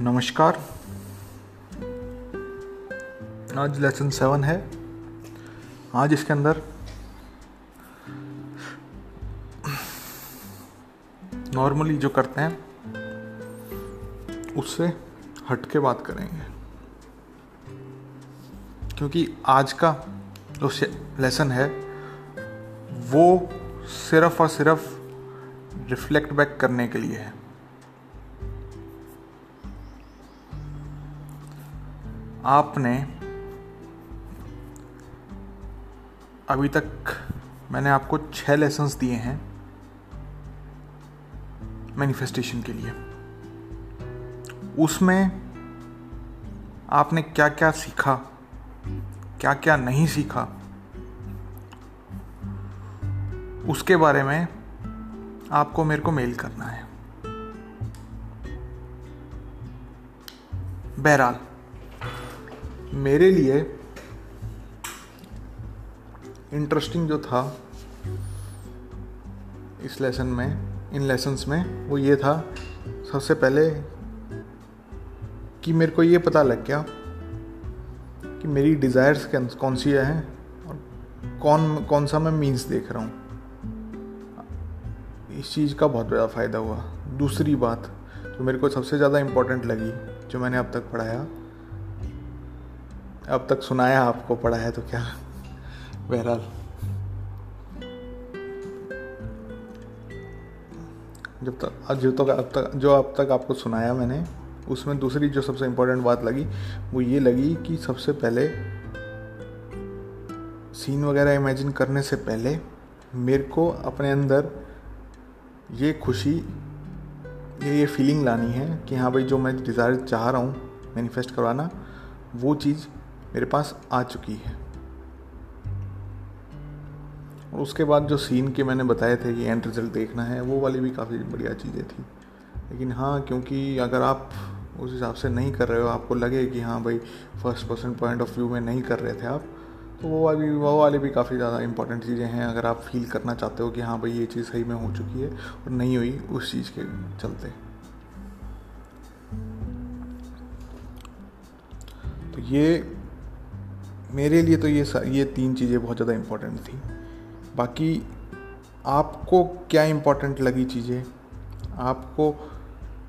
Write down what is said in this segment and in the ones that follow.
नमस्कार। आज lesson seven है। आज इसके अंदर नॉर्मली जो करते हैं, उससे हट के बात करेंगे। क्योंकि आज का जो लेसन है, वो सिर्फ़ और सिर्फ़ रिफ्लेक्ट बैक करने के लिए है। आपने अभी तक मैंने आपको छह लेसन्स दिए हैं मैनिफेस्टेशन के लिए। उसमें आपने क्या क्या सीखा क्या क्या नहीं सीखा, उसके बारे में आपको मेरे को मेल करना है। बहरहाल मेरे लिए इंटरेस्टिंग जो था इस लेसन में, इन लेसन्स में, वो ये था, सबसे पहले कि मेरे को ये पता लग गया कि मेरी डिज़ायर्स कौन सी हैं और कौन कौन सा मैं मीन्स देख रहा हूँ। इस चीज़ का बहुत बड़ा फ़ायदा हुआ। दूसरी बात, जो मेरे को सबसे ज़्यादा इम्पोर्टेंट लगी, जो मैंने अब तक पढ़ाया अब तक सुनाया आपको, पढ़ा है तो क्या? बहरहाल। जब तक जो तक, अब तक, जो अब तक आपको सुनाया मैंने, उसमें दूसरी जो सबसे इम्पोर्टेंट बात लगी, वो ये लगी कि सबसे पहले सीन वगैरह इमेजिन करने से पहले मेरे को अपने अंदर ये खुशी, ये ये फीलिंग लानी है कि हाँ भाई, जो मैं डिज़ायर चाह रहा हूँ मैनिफेस्ट करवाना, वो चीज़ मेरे पास आ चुकी है। और उसके बाद जो सीन के मैंने बताए थे कि एंड रिज़ल्ट देखना है, वो वाली भी काफ़ी बढ़िया चीज़ें थी। लेकिन हाँ क्योंकि अगर आप उस हिसाब से नहीं कर रहे हो, आपको लगे कि हाँ भाई first person point of view में नहीं कर रहे थे आप तो वो वाली, वो वाले भी काफ़ी ज़्यादा इंपॉर्टेंट चीज़ें हैं। अगर आप फील करना चाहते हो कि हाँ भाई, ये चीज़ सही में हो चुकी है और नहीं हुई, उस चीज़ के चलते। तो ये मेरे लिए तो ये ये तीन चीज़ें बहुत ज़्यादा इम्पोर्टेंट थी। बाकी आपको क्या इम्पोर्टेंट लगी चीज़ें? आपको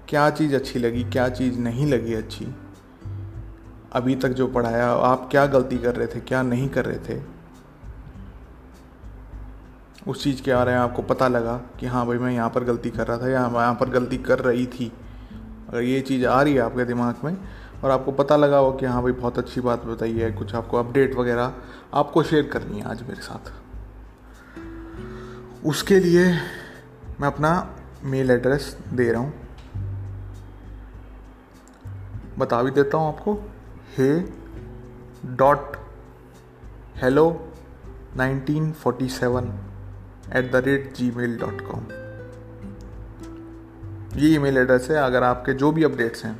क्या चीज़ अच्छी लगी, क्या चीज़ नहीं लगी अच्छी? अभी तक जो पढ़ाया, आप क्या गलती कर रहे थे, क्या नहीं कर रहे थे? उस चीज़ के बारे में आपको पता लगा कि हाँ भाई, मैं यहाँ पर गलती कर रहा था या यहाँ पर गलती कर रही थी। अगर ये चीज़ आ रही है आपके दिमाग में और आपको पता लगा हो कि हाँ भाई, बहुत अच्छी बात बताई है, कुछ आपको अपडेट वगैरह आपको शेयर करनी है आज मेरे साथ। उसके लिए मैं अपना मेल एड्रेस दे रहा हूँ। बता भी देता हूँ आपको। Hey dot hello nineteen forty seven at the rate G mail dot com ये ईमेल एड्रेस है। अगर आपके जो भी अपडेट्स हैं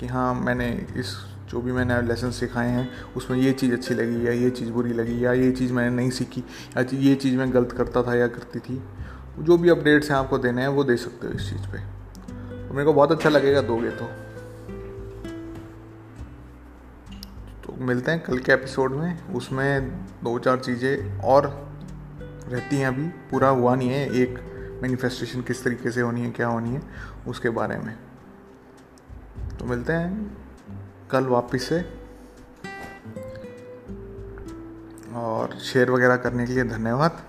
कि हाँ मैंने इस, जो भी मैंने लेसन सिखाए हैं, उसमें ये चीज़ अच्छी लगी या ये चीज़ बुरी लगी या ये चीज़ मैंने नहीं सीखी या ये चीज़ मैं गलत करता था या करती थी, जो भी अपडेट्स हैं आपको देने हैं, वो दे सकते हो इस चीज़ पे। तो मेरे को बहुत अच्छा लगेगा दोगे तो। तो मिलते हैं कल के एपिसोड में, उसमें दो चार चीज़ें और रहती हैं अभी। पूरा हुआ नहीं है, एक मैनिफेस्टेशन किस तरीके से होनी है, क्या होनी है, उसके बारे में। तो मिलते हैं कल वापस से। और शेयर वगैरह करने के लिए धन्यवाद।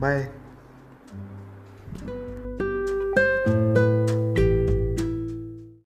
बाय